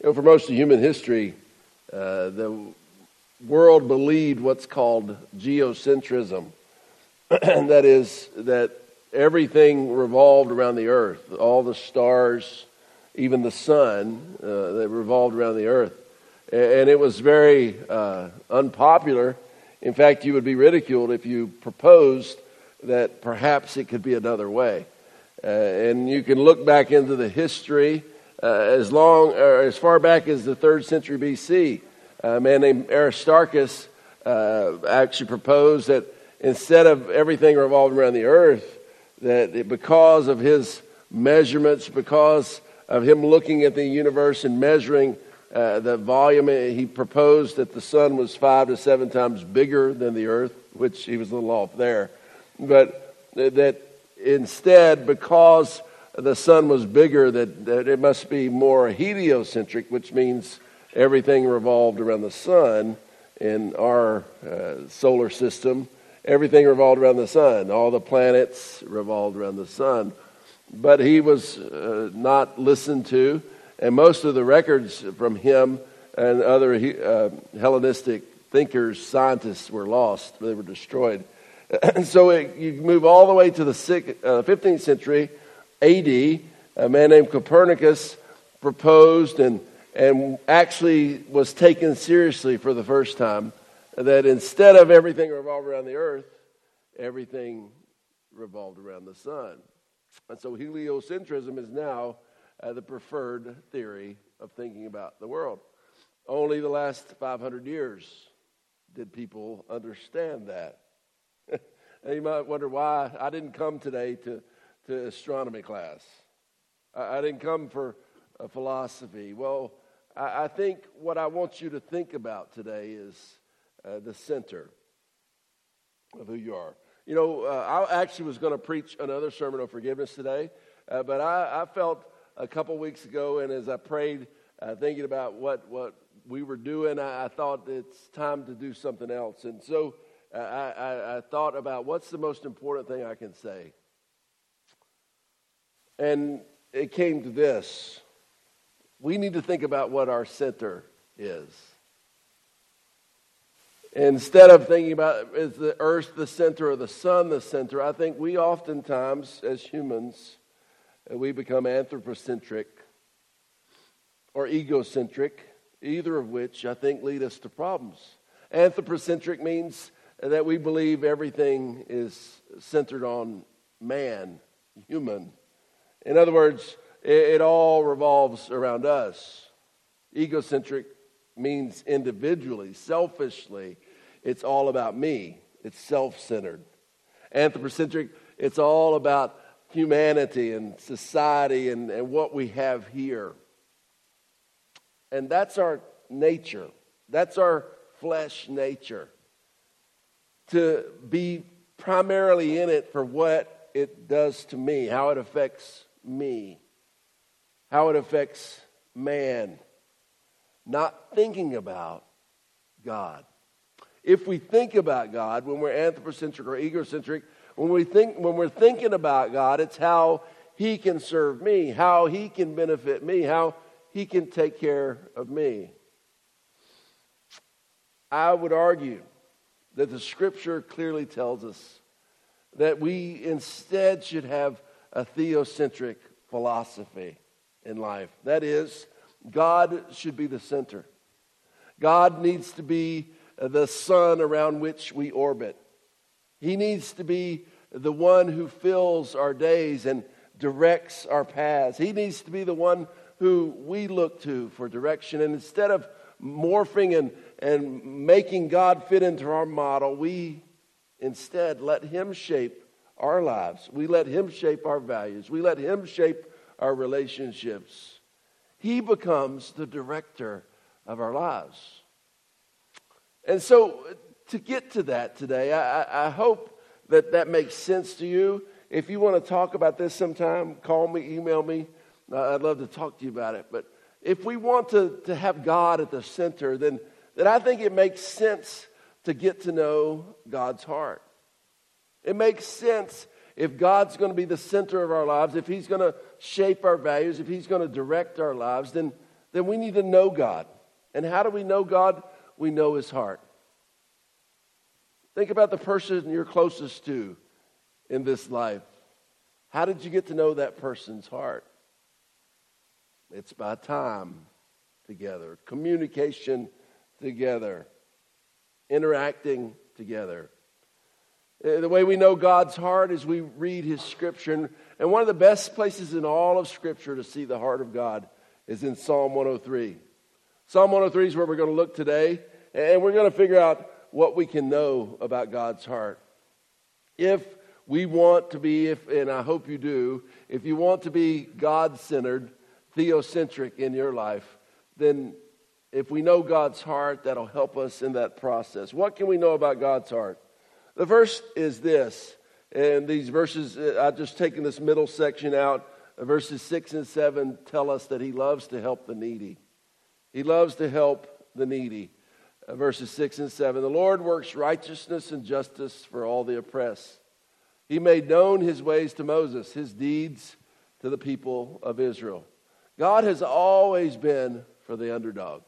You know, for most of human history, uh, the world believed what's called geocentrism. that is, that everything revolved around the earth, all the stars, even the sun, uh, that revolved around the earth. And it was very uh, unpopular. In fact, you would be ridiculed if you proposed that perhaps it could be another way. Uh, and you can look back into the history uh, as long or as far back as the third century BC. A man named Aristarchus uh, actually proposed that instead of everything revolving around the earth, that because of his measurements, because of him looking at the universe and measuring uh, the volume, he proposed that the sun was five to seven times bigger than the earth, which he was a little off there. But that instead, because the sun was bigger, that, that it must be more heliocentric, which means everything revolved around the sun in our uh, solar system. Everything revolved around the sun. All the planets revolved around the sun. But he was uh, not listened to, and most of the records from him and other uh, Hellenistic thinkers, scientists, were lost. They were destroyed. And so it, you move all the way to the 15th uh, century AD. A man named Copernicus proposed and, and actually was taken seriously for the first time that instead of everything revolved around the earth, everything revolved around the sun. And so heliocentrism is now uh, the preferred theory of thinking about the world. Only the last 500 years did people understand that. And you might wonder why I didn't come today to, to astronomy class. I, I didn't come for a philosophy. Well, I, I, think what I want you to think about today is uh, the center of who you are. You know, uh, I actually was going to preach another sermon on forgiveness today, uh, but I, I, felt a couple weeks ago, and as I prayed, uh, thinking about what, what we were doing, I, I thought it's time to do something else. And so I, I, I thought about what's the most important thing I can say. And it came to this we need to think about what our center is. Instead of thinking about is the earth the center or the sun the center, I think we oftentimes, as humans, uh, we become anthropocentric or egocentric, either of which I think lead us to problems. Anthropocentric means that we believe everything is centered on man, human. In other words, it, all revolves around us. Egocentric means individually, selfishly. It's all about me, it's self centered. Anthropocentric, it's all about humanity and society and, and what we have here. And that's our nature, that's our flesh nature to be primarily in it for what it does to me, how it affects me, how it affects man, not thinking about God. If we think about God when we're anthropocentric or egocentric, when, we think, when we're thinking about God, it's how He can serve me, how He can benefit me, how He can take care of me. I would argue that the scripture clearly tells us that we instead should have a theocentric philosophy in life. That is, God should be the center. God needs to be the sun around which we orbit. He needs to be the one who fills our days and directs our paths. He needs to be the one who we look to for direction. And instead of morphing and, and making God fit into our model, we instead let Him shape our lives. We let Him shape our values. We let Him shape our relationships. He becomes the director of our lives. And so, to get to that today, I, I hope that that makes sense to you. If you want to talk about this sometime, call me, email me. Uh, I'd love to talk to you about it. But if we want to, to have God at the center, then, then I think it makes sense to get to know God's heart. It makes sense if God's going to be the center of our lives, if He's going to shape our values, if He's going to direct our lives, then, then we need to know God. And how do we know God? We know his heart. Think about the person you're closest to in this life. How did you get to know that person's heart? It's by time together, communication together, interacting together. Uh, the way we know God's heart is we read His Scripture. And one of the best places in all of Scripture to see the heart of God is in Psalm 103. Psalm 103 is where we're going to look today, and we're going to figure out what we can know about God's heart. If we want to be, if, and I hope you do, if you want to be God centered, theocentric in your life, then if we know God's heart, that'll help us in that process. What can we know about God's heart? The first is this, and these verses, uh, I've just taken this middle section out. Verses 6 and 7 tell us that He loves to help the needy. He loves to help the needy. Uh, verses 6 and 7 The Lord works righteousness and justice for all the oppressed. He made known His ways to Moses, His deeds to the people of Israel. God has always been for the underdog.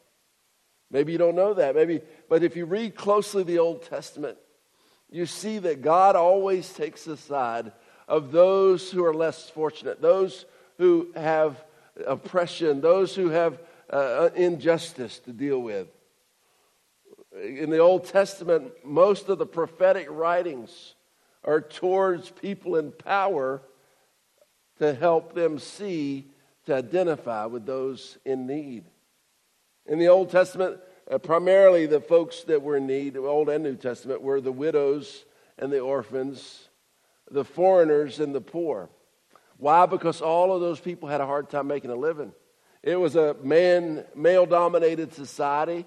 Maybe you don't know that. Maybe, but if you read closely the Old Testament, you see that God always takes the side of those who are less fortunate, those who have oppression, those who have uh, injustice to deal with. In the Old Testament, most of the prophetic writings are towards people in power to help them see to identify with those in need. In the Old Testament, uh, primarily the folks that were in need, Old and New Testament, were the widows and the orphans, the foreigners and the poor. Why? Because all of those people had a hard time making a living. It was a man, male dominated society.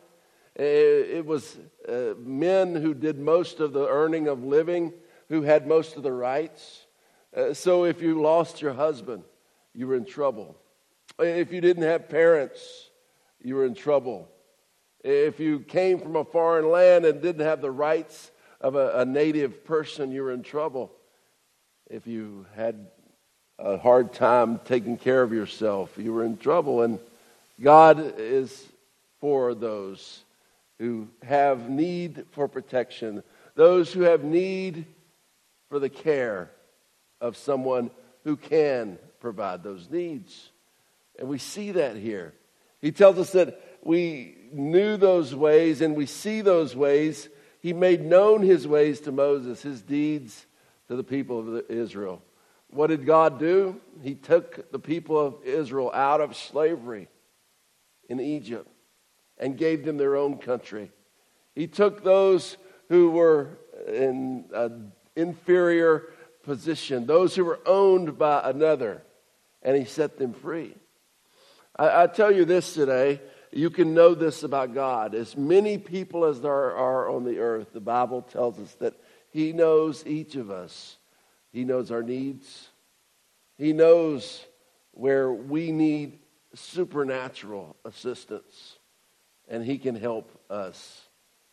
It was uh, men who did most of the earning of living, who had most of the rights. Uh, so if you lost your husband, you were in trouble. If you didn't have parents, you were in trouble. If you came from a foreign land and didn't have the rights of a, a native person, you were in trouble. If you had a hard time taking care of yourself, you were in trouble. And God is for those who have need for protection, those who have need for the care of someone who can provide those needs. And we see that here. He tells us that we knew those ways and we see those ways. He made known his ways to Moses, his deeds to the people of Israel. What did God do? He took the people of Israel out of slavery in Egypt and gave them their own country. He took those who were in an inferior position, those who were owned by another, and he set them free. I, I tell you this today you can know this about God. As many people as there are on the earth, the Bible tells us that He knows each of us. He knows our needs. He knows where we need supernatural assistance. And He can help us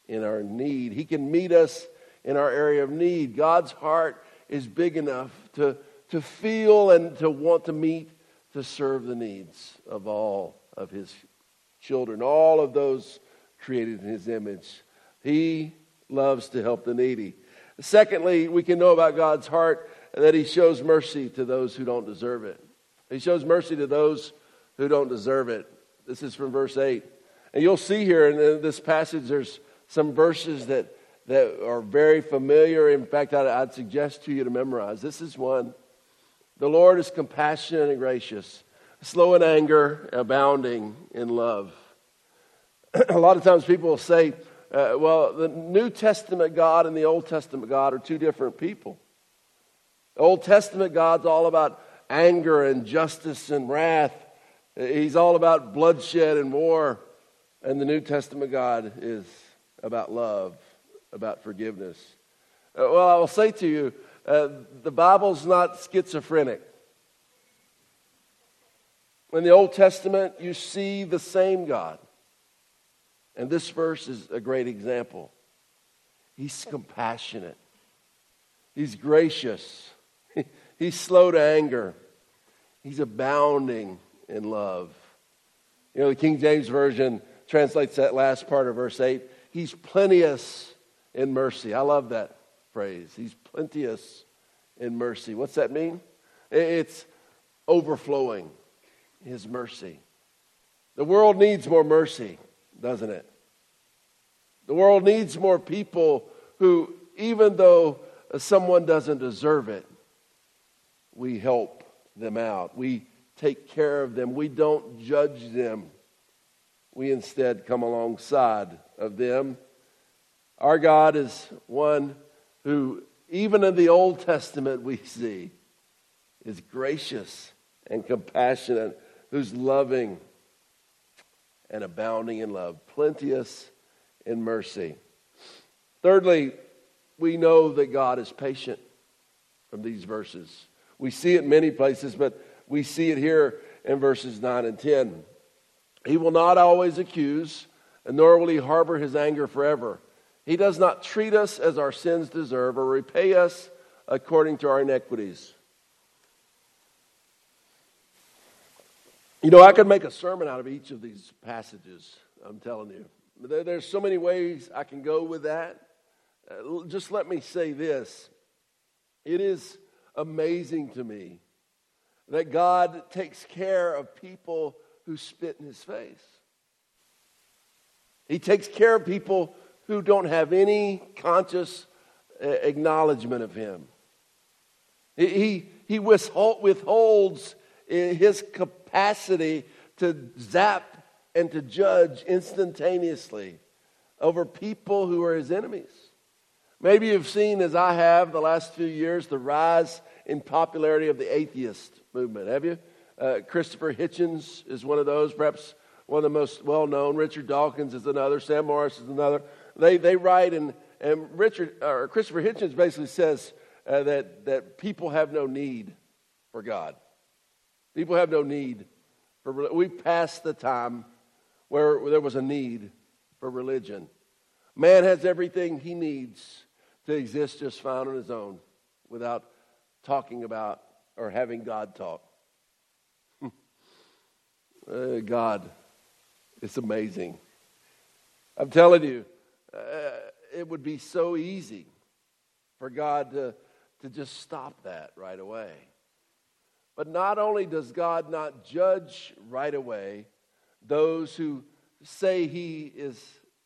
in our need. He can meet us in our area of need. God's heart is big enough to, to feel and to want to meet to serve the needs of all of his children, all of those created in his image. He loves to help the needy. Secondly, we can know about God's heart that he shows mercy to those who don't deserve it. He shows mercy to those who don't deserve it. This is from verse 8. And you'll see here in this passage, there's some verses that, that are very familiar. In fact, I'd, I'd suggest to you to memorize. This is one the Lord is compassionate and gracious, slow in anger, abounding in love. a lot of times people will say, uh, well, the New Testament God and the Old Testament God are two different people. The Old Testament God's all about anger and justice and wrath. He's all about bloodshed and war. And the New Testament God is about love, about forgiveness. Uh, well, I will say to you, uh, the Bible's not schizophrenic. In the Old Testament, you see the same God. And this verse is a great example. He's compassionate, He's gracious, He's slow to anger, He's abounding in love. You know, the King James Version translates that last part of verse 8. He's plenteous in mercy. I love that phrase. He's plenteous in mercy. What's that mean? It's overflowing his mercy. The world needs more mercy, doesn't it? The world needs more people who, even though someone doesn't deserve it, we help them out. We take care of them. We don't judge them. We instead come alongside of them. Our God is one who, even in the Old Testament, we see is gracious and compassionate, who's loving and abounding in love, plenteous in mercy. Thirdly, we know that God is patient from these verses. We see it many places, but we see it here in verses 9 and 10. He will not always accuse, and nor will he harbor his anger forever. He does not treat us as our sins deserve or repay us according to our iniquities. You know, I could make a sermon out of each of these passages, I'm telling you. There, there's so many ways I can go with that. Uh, just let me say this it is amazing to me that God takes care of people who spit in his face. He takes care of people who don't have any conscious uh, acknowledgement of him. He, he, withholds his capacity to zap and to judge instantaneously over people who are his enemies. Maybe you've seen, as I have the last few years, the rise in popularity of the atheist movement. Have you? Uh, Christopher Hitchens is one of those, perhaps one of the most well known. Richard Dawkins is another. Sam Harris is another. They, they write, and, and Richard, or Christopher Hitchens basically says uh, that, that people have no need for God. People have no need for We've passed the time where there was a need for religion. Man has everything he needs to exist just fine on his own without talking about or having God talk. uh, God, it's amazing. I'm telling you, uh, it would be so easy for God to, to just stop that right away. But not only does God not judge right away those who say he is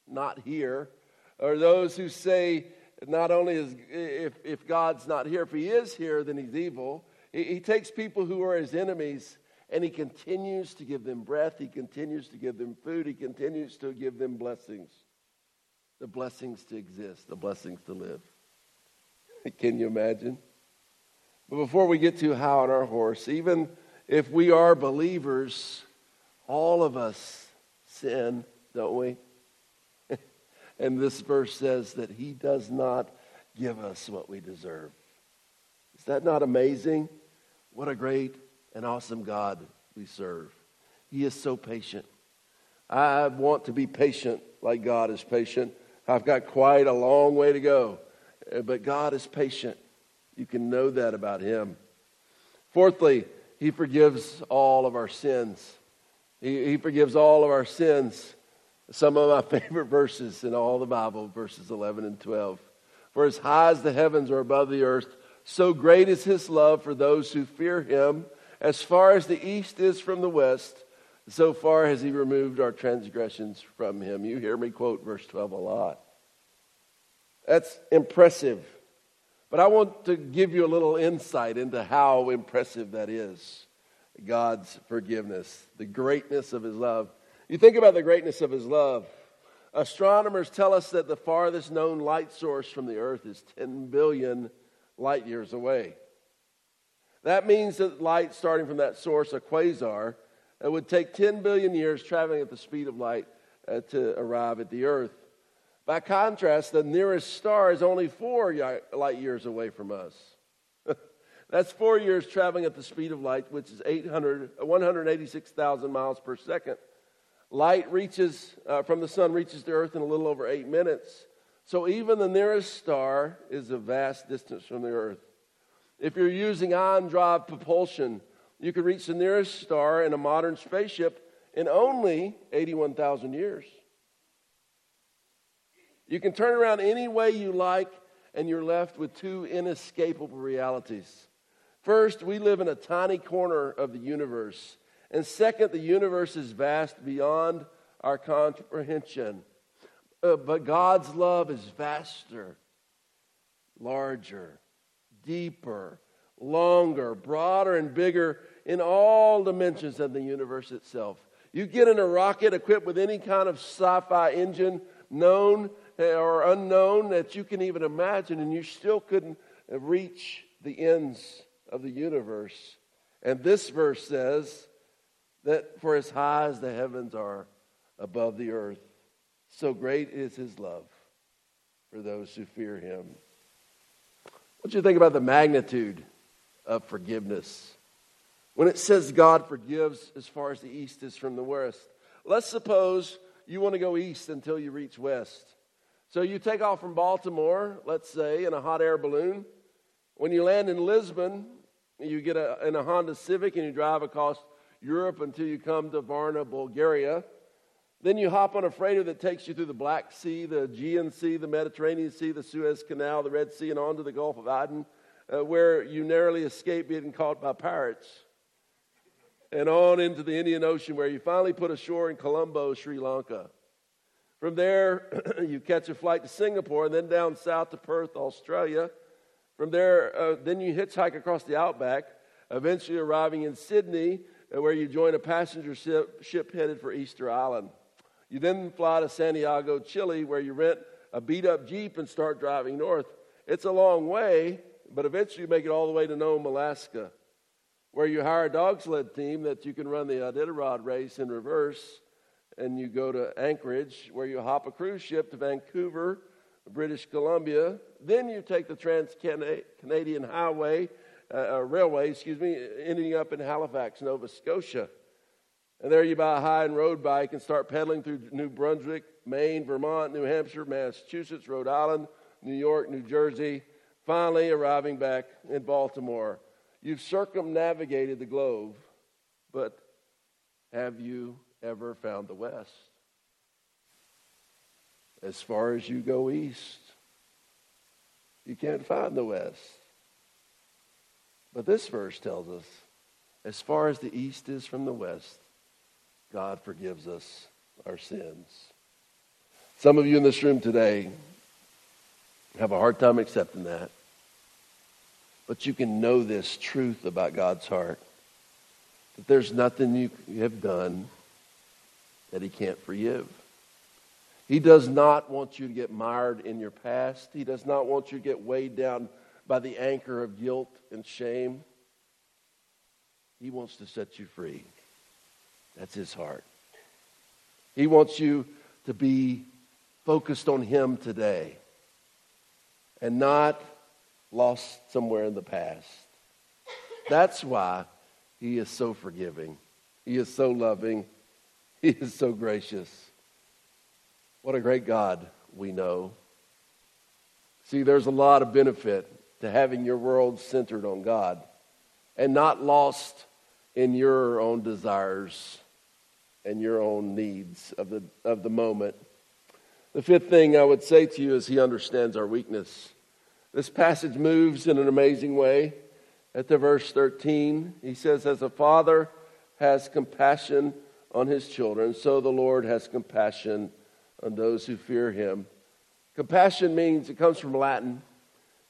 not here, or those who say not only is if, if God's not here, if he is here, then he's evil. He, he takes people who are his enemies and he continues to give them breath, he continues to give them food, he continues to give them blessings. The blessings to exist, the blessings to live. Can you imagine? But before we get to how on our horse, even if we are believers, all of us sin, don't we? and this verse says that He does not give us what we deserve. Is that not amazing? What a great and awesome God we serve. He is so patient. I want to be patient like God is patient. I've got quite a long way to go, but God is patient. You can know that about him. Fourthly, he forgives all of our sins. He, he forgives all of our sins. Some of my favorite verses in all the Bible, verses 11 and 12. For as high as the heavens are above the earth, so great is his love for those who fear him. As far as the east is from the west, so far has he removed our transgressions from him. You hear me quote verse 12 a lot. That's impressive. But I want to give you a little insight into how impressive that is God's forgiveness, the greatness of His love. You think about the greatness of His love. Astronomers tell us that the farthest known light source from the Earth is 10 billion light years away. That means that light starting from that source, a quasar, it would take 10 billion years traveling at the speed of light uh, to arrive at the Earth. By contrast, the nearest star is only four light years away from us. That's four years traveling at the speed of light, which is 800, 186,000 miles per second. Light reaches uh, from the sun reaches the earth in a little over eight minutes. So even the nearest star is a vast distance from the earth. If you're using ion drive propulsion, you can reach the nearest star in a modern spaceship in only 81,000 years. You can turn around any way you like, and you're left with two inescapable realities. First, we live in a tiny corner of the universe. And second, the universe is vast beyond our comprehension. Uh, but God's love is vaster, larger, deeper, longer, broader, and bigger in all dimensions of the universe itself. You get in a rocket equipped with any kind of sci fi engine known or unknown that you can even imagine, and you still couldn't reach the ends of the universe. And this verse says that for as high as the heavens are above the earth, so great is his love for those who fear him. What do you think about the magnitude of forgiveness? When it says God forgives as far as the east is from the west, let's suppose you want to go east until you reach west. So you take off from Baltimore, let's say, in a hot air balloon. When you land in Lisbon, you get a, in a Honda Civic and you drive across Europe until you come to Varna, Bulgaria. Then you hop on a freighter that takes you through the Black Sea, the Aegean Sea, the Mediterranean Sea, the Suez Canal, the Red Sea, and on to the Gulf of Aden, uh, where you narrowly escape getting caught by pirates. And on into the Indian Ocean, where you finally put ashore in Colombo, Sri Lanka. From there, you catch a flight to Singapore and then down south to Perth, Australia. From there, uh, then you hitchhike across the outback, eventually arriving in Sydney, uh, where you join a passenger ship, ship headed for Easter Island. You then fly to Santiago, Chile, where you rent a beat up Jeep and start driving north. It's a long way, but eventually you make it all the way to Nome, Alaska, where you hire a dog sled team that you can run the Iditarod race in reverse and you go to Anchorage, where you hop a cruise ship to Vancouver, British Columbia. Then you take the Trans Canadian Highway, uh, uh, Railway, excuse me, ending up in Halifax, Nova Scotia. And there you buy a high and road bike and start pedaling through New Brunswick, Maine, Vermont, New Hampshire, Massachusetts, Rhode Island, New York, New Jersey, finally arriving back in Baltimore. You've circumnavigated the globe, but have you ever found the West. As far as you go east, you can't find the West. But this verse tells us as far as the east is from the west, God forgives us our sins. Some of you in this room today have a hard time accepting that. But you can know this truth about God's heart that there's nothing you have done that he can't forgive. He does not want you to get mired in your past. He does not want you to get weighed down by the anchor of guilt and shame. He wants to set you free. That's his heart. He wants you to be focused on him today and not lost somewhere in the past. That's why he is so forgiving. He is so loving. He is so gracious. What a great God we know. See, there's a lot of benefit to having your world centered on God and not lost in your own desires and your own needs of the, of the moment. The fifth thing I would say to you is He understands our weakness. This passage moves in an amazing way. At the verse 13, he says, As a father has compassion on his children, so the Lord has compassion on those who fear him. Compassion means, it comes from Latin,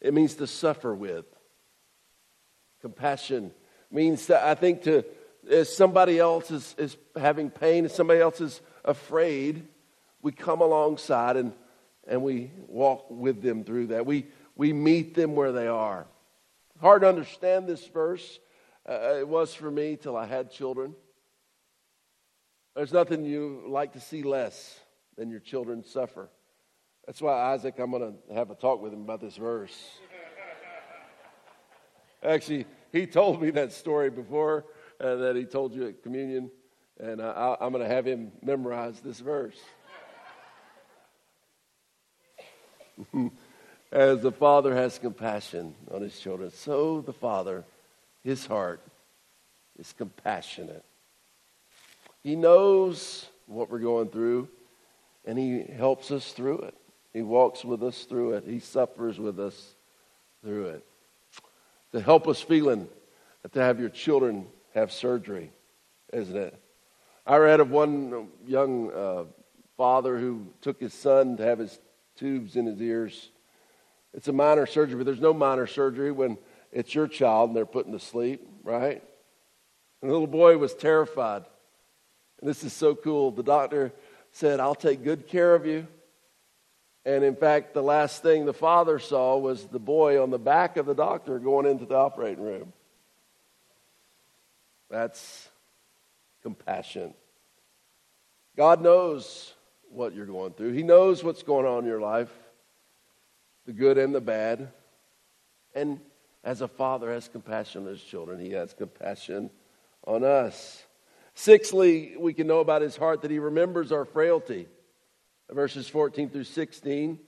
it means to suffer with. Compassion means, to, I think, to, as somebody else is, is having pain, as somebody else is afraid, we come alongside and, and we walk with them through that. We, we meet them where they are. Hard to understand this verse. Uh, it was for me till I had children. There's nothing you like to see less than your children suffer. That's why, Isaac, I'm going to have a talk with him about this verse. Actually, he told me that story before uh, that he told you at communion, and I, I'm going to have him memorize this verse. As the Father has compassion on his children, so the Father, his heart, is compassionate He knows what we're going through, and He helps us through it. He walks with us through it. He suffers with us through it. The helpless feeling to have your children have surgery, isn't it? I read of one young uh, father who took his son to have his tubes in his ears. It's a minor surgery, but there's no minor surgery when it's your child and they're putting to sleep, right? And the little boy was terrified. This is so cool. The doctor said, I'll take good care of you. And in fact, the last thing the father saw was the boy on the back of the doctor going into the operating room. That's compassion. God knows what you're going through, He knows what's going on in your life, the good and the bad. And as a father has compassion on his children, He has compassion on us. Sixthly, we can know about His heart that He remembers our frailty. Verses 14 through 16.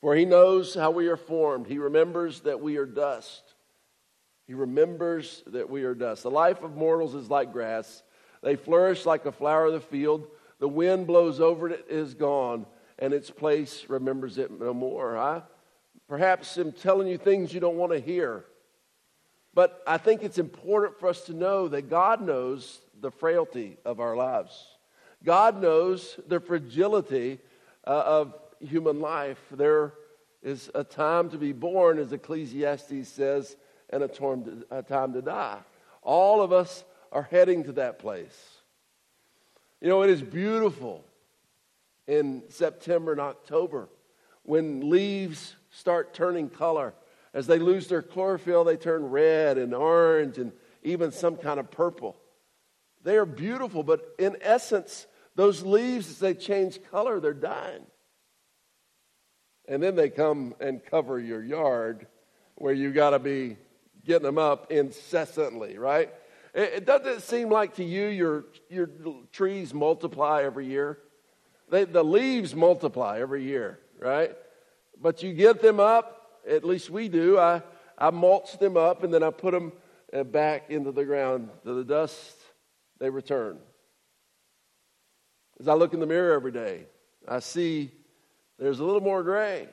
For He knows how we are formed, He remembers that we are dust. He remembers that we are dust. The life of mortals is like grass. They flourish like a flower of the field. The wind blows over it, it is gone, and its place remembers it no more. Perhaps am telling you things you don't want to hear. But I think it's important for us to know that God knows the frailty of our lives. God knows the fragility uh, of human life. There is a time to be born, as Ecclesiastes says, and a, to, a time to die. All of us are heading to that place. You know, it is beautiful in September and October when leaves start turning color. As they lose their chlorophyll, they turn red and orange and even some kind of purple. They are beautiful, but in essence, those leaves, as they change color, they're dying. And then they come and cover your yard where you got to be getting them up incessantly, right? It, it doesn't it seem like to you your, your trees multiply every year. They, the leaves multiply every year, right? But you get them up, at least we do. I, I mulch them up and then I put them uh, back into the ground. To the dust, they return. As I look in the mirror every day, I see there's a little more gray.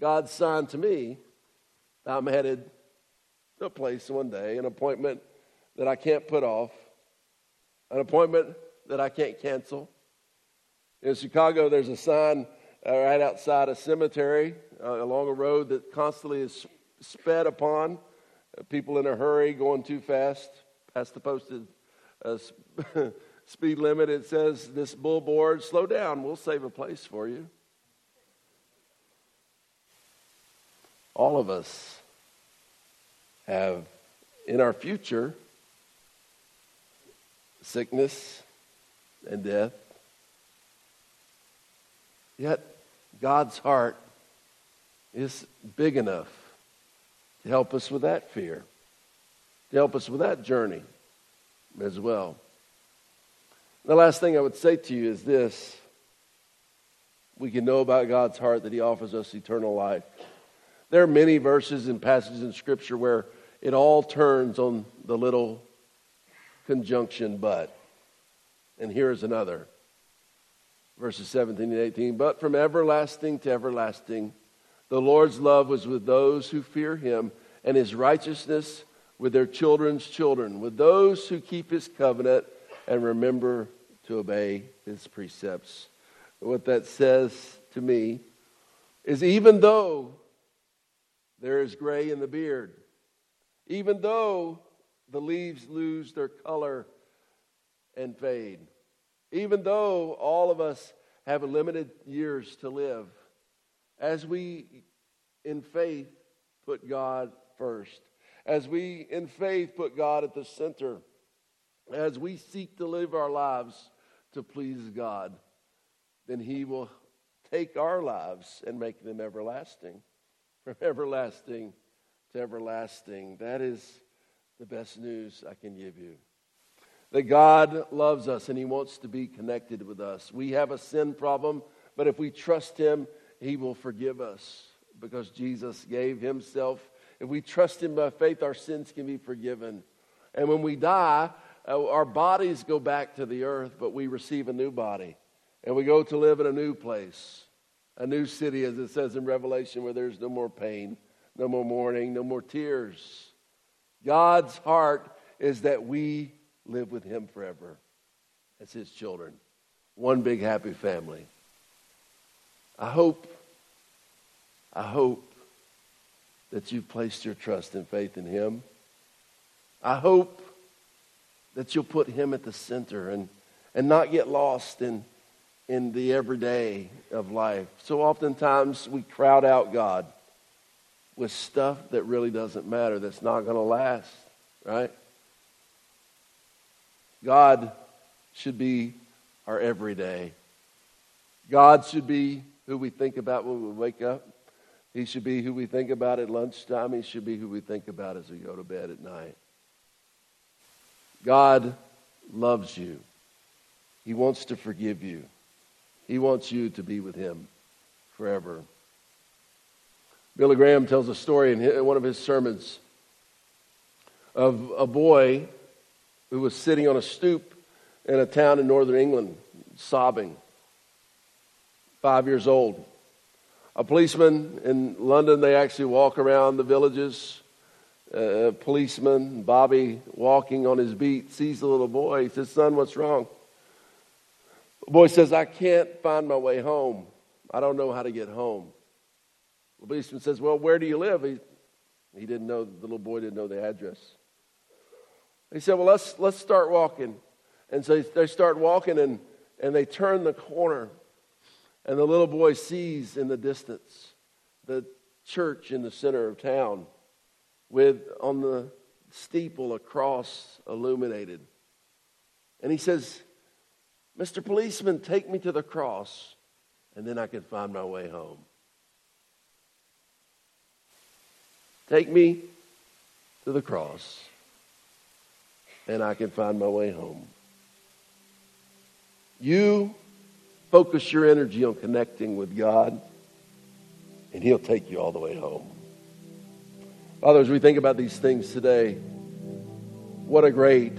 God's sign to me I'm headed to a place one day, an appointment that I can't put off, an appointment that I can't cancel. In Chicago, there's a sign uh, right outside a cemetery uh, along a road that constantly is sped upon. Uh, people in a hurry, going too fast, past the posted uh, speed limit. It says, This billboard, slow down, we'll save a place for you. All of us have in our future sickness and death. Yet, God's heart is big enough to help us with that fear, to help us with that journey as well. The last thing I would say to you is this we can know about God's heart that He offers us eternal life. There are many verses and passages in Scripture where it all turns on the little conjunction but. And here's another. Verses 17 and 18. But from everlasting to everlasting, the Lord's love was with those who fear him, and his righteousness with their children's children, with those who keep his covenant and remember to obey his precepts. What that says to me is even though there is gray in the beard, even though the leaves lose their color and fade, even though all of us have limited years to live, as we in faith put God first, as we in faith put God at the center, as we seek to live our lives to please God, then He will take our lives and make them everlasting, from everlasting to everlasting. That is the best news I can give you. That God loves us and He wants to be connected with us. We have a sin problem, but if we trust Him, He will forgive us because Jesus gave Himself. If we trust Him by faith, our sins can be forgiven. And when we die, uh, our bodies go back to the earth, but we receive a new body. And we go to live in a new place, a new city, as it says in Revelation, where there's no more pain, no more mourning, no more tears. God's heart is that we live with Him forever as His children. One big happy family. I hope, I hope that you've placed your trust and faith in Him. I hope that you'll put Him at the center and, and not get lost in, in the everyday of life. So oftentimes we crowd out God with stuff that really doesn't matter, that's not going to last, right? God should be our everyday. God should be who we think about when we wake up. He should be who we think about at lunchtime. He should be who we think about as we go to bed at night. God loves you. He wants to forgive you. He wants you to be with Him forever. Billy Graham tells a story in one of his sermons of a boy who was sitting on a stoop in a town in northern England, sobbing, five years old. A policeman in London, they actually walk around the villages. A policeman, Bobby, walking on his beat, sees the little boy. He says, Son, what's wrong? The boy says, I can't find my way home. I don't know how to get home. The policeman says, Well, where do you live? He, he didn't know, the little boy didn't know the address. He said, Well, let's, let's start walking. And so they start walking and, and they turn the corner. And the little boy sees in the distance the church in the center of town with on the steeple a cross illuminated. And he says, Mr. Policeman, take me to the cross, and then I can find my way home. Take me to the cross, and I can find my way home. You focus your energy on connecting with God, and He'll take you all the way home. Father, as we think about these things today, what a great,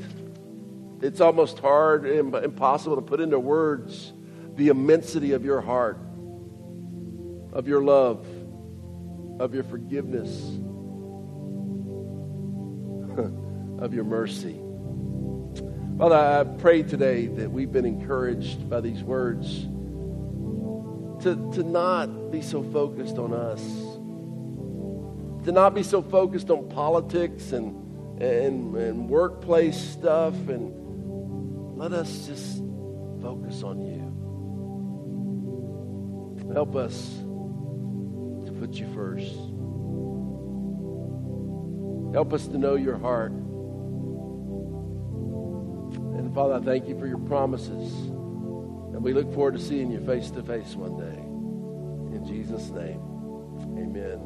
it's almost hard and impossible to put into words the immensity of your heart, of your love, of your forgiveness, of your mercy. Father, I pray today that we've been encouraged by these words to, to not be so focused on us, to not be so focused on politics and, and, and workplace stuff, and let us just focus on you. Help us to put you first. Help us to know your heart. Father, I thank you for your promises. And we look forward to seeing you face to face one day. In Jesus' name, amen.